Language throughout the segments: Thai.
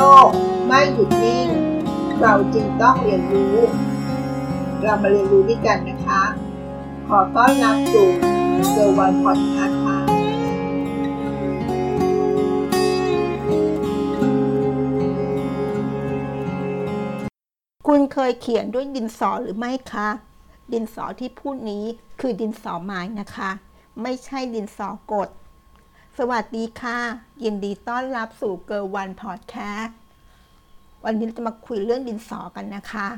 ลกไม่หยุดนิ่ง เราจึงต้องเรียนรู้ เรามาเรียนรู้ด้วยกันนะคะ ขอต้อนรับสู่เซอร์วันพอดคาส์ค่ะคุณเคยเขียนด้วยดินสอหรือไม่คะ ดินสอที่พูดนี้คือดินสอไม้นะคะ ไม่ใช่ดินสอกด สวัสดีค่ะ ยินดีต้อนรับสู่เกิร์วันพอดแคสต์วันนี้จะมาคุยเรื่องดินสอกันนะคะ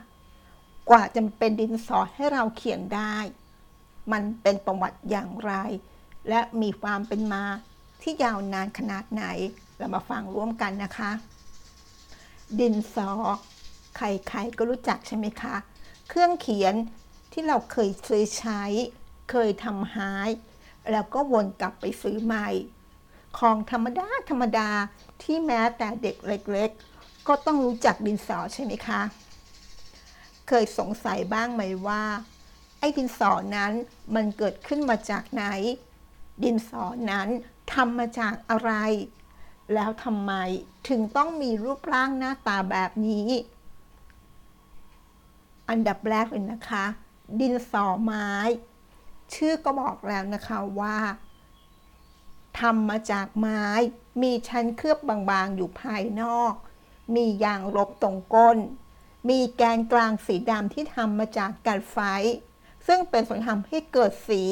กว่าจะเป็นดินสอให้เราเขียนได้ มันเป็นประวัติอย่างไร และมีความเป็นมาที่ยาวนานขนาดไหน เรามาฟังร่วมกันนะคะ ดินสอ ใครๆก็รู้จักใช่ไหมคะ เครื่องเขียนที่เราเคยซื้อใช้ เคยทำหายแล้วก็วนกลับไปซื้อใหม่ ของธรรมดาธรรมดาที่แม้แต่เด็กเล็กๆ ก็ต้องรู้จักดินสอใช่ไหมคะ เคยสงสัยบ้างไหมว่า ไอ้ดินสอนั้นมันเกิดขึ้นมาจากไหน ดินสอนั้นทำมาจากอะไร แล้วทำไมถึงต้องมีรูปร่างหน้าตาแบบนี้ อันดับแรกเลยนะคะ ดินสอไม้ ชื่อก็บอกแล้วนะคะว่า ทำมาจากไม้ มีชั้นเคลือบบางๆอยู่ภายนอก มียางลบตรงก้น มีแกนกลางสีดำที่ทำมาจากกันไฟ ซึ่งเป็นส่วนทำให้เกิดสี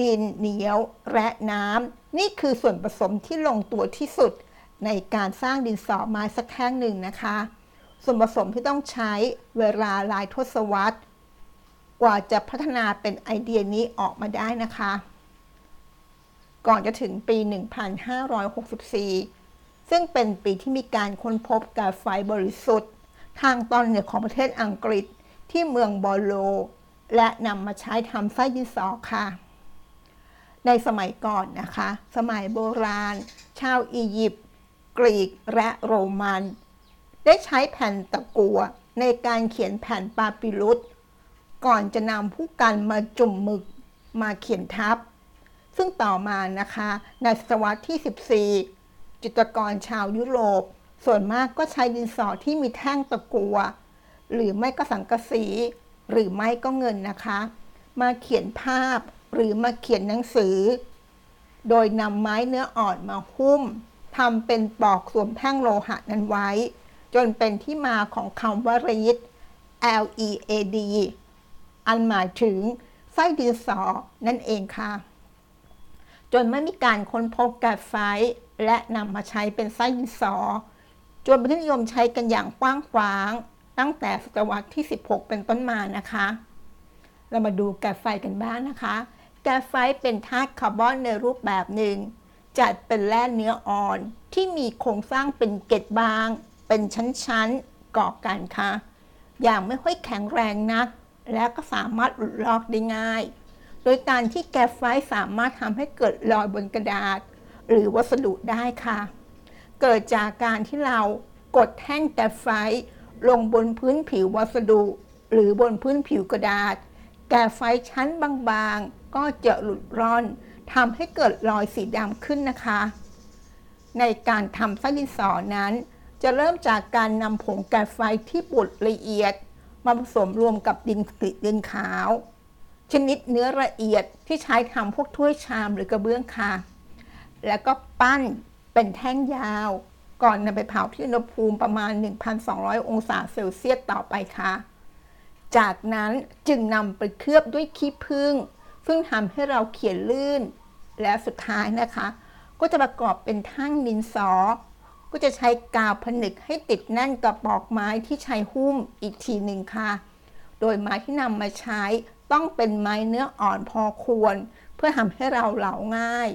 ดินเหนียวและน้ำ นี่คือส่วนผสมที่ลงตัวที่สุดในการสร้างดินสอไม้สักแท่งหนึ่งนะคะ ส่วนผสมที่ต้องใช้เวลาหลายทศวรรษ กว่าจะพัฒนาเป็นไอเดียนี้ออกมาได้นะคะ ก่อนจะถึงปี 1564 ซึ่งเป็นปีที่มีการค้นพบกาไฟบริสุทธิ์ ทางตอนเหนือของประเทศอังกฤษที่เมืองบอโล และนำมาใช้ทำไส้ดินสอค่ะ ในสมัยก่อนนะคะ สมัยโบราณ ชาวอียิปต์กรีกและโรมัน ได้ใช้แผ่นตะกัวในการเขียนแผ่นปาปิรุสก่อนจะนำผู้กันมาจุ่มหมึกมาเขียนทับ ซึ่งต่อมานะคะในศตวรรษที่ 14 จิตรกรชาวยุโรป ส่วนมากก็ใช้ดินสอที่มีแท่งตะกัว หรือไม่ก็สังกะสี หรือไม่ก็เงินนะคะ มาเขียนภาพหรือมาเขียนหนังสือ โดยนำไม้เนื้ออ่อนมาหุ้มทำเป็นปอกสวมแท่งโลหะนั้นไว้ จนเป็นที่มาของคำว่ารีด L E A D อันหมายถึงไส้ดินสอนั่นเองค่ะ นไม่มีการค้นพบกาไฟและนำมาใช้เป็นไส้ดินสอ จนเป็นที่นิยมใช้กันอย่างกว้างขวาง ตั้งแต่ศตวรรษที่ 16 เป็นต้นมานะคะ เรามาดูแกาไฟกันบ้างนะคะแกาไฟเป็นธาตุคาร์บอนในรูปแบบหนึ่ง จัดเป็นแร่เนื้ออ่อนที่มีโครงสร้างเป็นเกล็ดบาง เป็นชั้นๆก่อกันค่ะ อย่างไม่ค่อยแข็งแรงนัก และก็สามารถหลุดลอกได้ง่าย โดยการที่แกาไฟสามารถทำให้เกิดรอยบนกระดาษ หรือวัสดุได้ค่ะ เกิดจากการที่เรากดแท่งแกาไฟลงบนพื้นผิววัสดุ หรือบนพื้นผิวกระดาษ แกาไฟชั้นบางๆ ก็จะหลุดร่อนทำให้เกิดรอยสีดำขึ้นนะคะ ในการทำไส้ดินสอนั้น จะเริ่มจากการนำผงแกาไฟที่บดละเอียด มาผสมรวมกับดินกริดินขาว ชนิดเนื้อละเอียดที่ใช้ทำพวกถ้วยชามหรือกระเบื้องค่ะ แล้วก็ปั้นเป็นแท่งยาว ก่อนนำไปเผาที่อุณหภูมิประมาณ 1,200 องศาเซลเซียสต่อไปค่ะ จากนั้นจึงนำไปเคลือบด้วยขี้ผึ้งซึ่งทำให้เราเขียนลื่น และสุดท้ายนะคะ ก็จะประกอบเป็นทั้งดินสอ ก็จะใช้กาวผนึกให้ติดแน่นกับปอกไม้ที่ใช้หุ้มอีกทีหนึ่งค่ะ โดยไม้ที่นำมาใช้ ต้องเป็นไม้เนื้ออ่อนพอควร เพื่อทำให้เราเหลาง่าย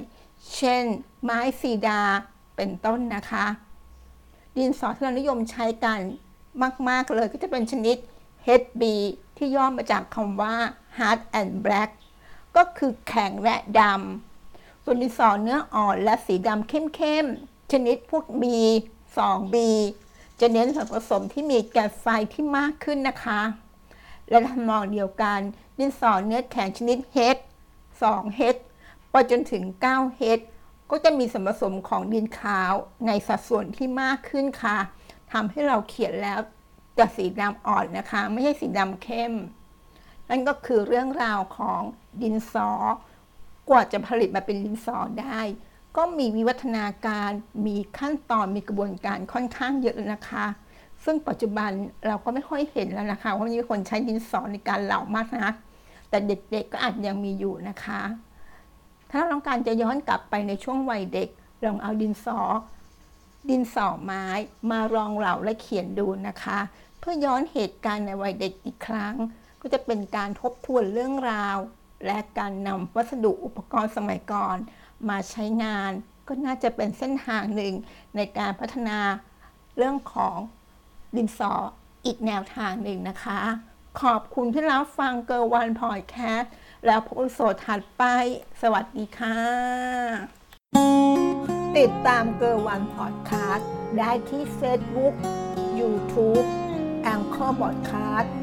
เช่น ไม้ซีดาเป็นต้นนะคะ ดินสอที่เรานิยมใช้กันมาก ๆ เลยก็จะเป็นชนิด HB ที่ย่อมาจากคำว่า hard and black ก็คือแข็งและดำส่วนดินสอเนื้ออ่อนและสีดำเข้ม ๆ ชนิดพวก B 2B จะเน้นส่วนผสมที่มีแก๊สไฟที่มากขึ้นนะคะ และทำนองเดียวกัน ดินสอเนื้อแข็งชนิด H 2H ไปจนถึง 9H ก็จะมีส่วนผสมของดินขาวในสัดส่วนที่มากขึ้นค่ะทำให้เราเขียนแล้วจะสีดำอ่อนนะคะ ไม่ใช่สีดำเข้ม นั่นก็คือเรื่องราวของดินสอกว่าจะผลิตมาเป็นดินสอได้ ก็มีวิวัฒนาการมีขั้นตอนมีกระบวนการค่อนข้างเยอะนะคะ ซึ่งปัจจุบันเราก็ไม่ค่อยเห็นแล้วนะคะว่ามีคนใช้ดินสอในการเหลามากนะ แต่เด็กๆก็อาจยังมีอยู่นะคะ ถ้าเราต้องการจะย้อนกลับไปในช่วงวัยเด็ก ลองเอาดินสอ ดินสอไม้มารองเหลาและเขียนดูนะคะ เพื่อย้อนเหตุการณ์ในวัยเด็กอีกครั้ง ก็จะเป็นการทบทวนเรื่องราว และการนำวัสดุอุปกรณ์สมัยก่อน มาใช้งานก็น่าจะเป็นเส้นทางหนึ่งในการพัฒนาเรื่องของดินสออีกแนวทางหนึ่งนะคะ ขอบคุณที่รับฟังเกอร์วันพอดแคสต์แล้วพบกันโสดถัดไป สวัสดีค่ะ ติดตามเกอร์วันพอดคาสต์ได้ที่เฟซบุ๊กยูทูบแองเกอร์บอดคาสต์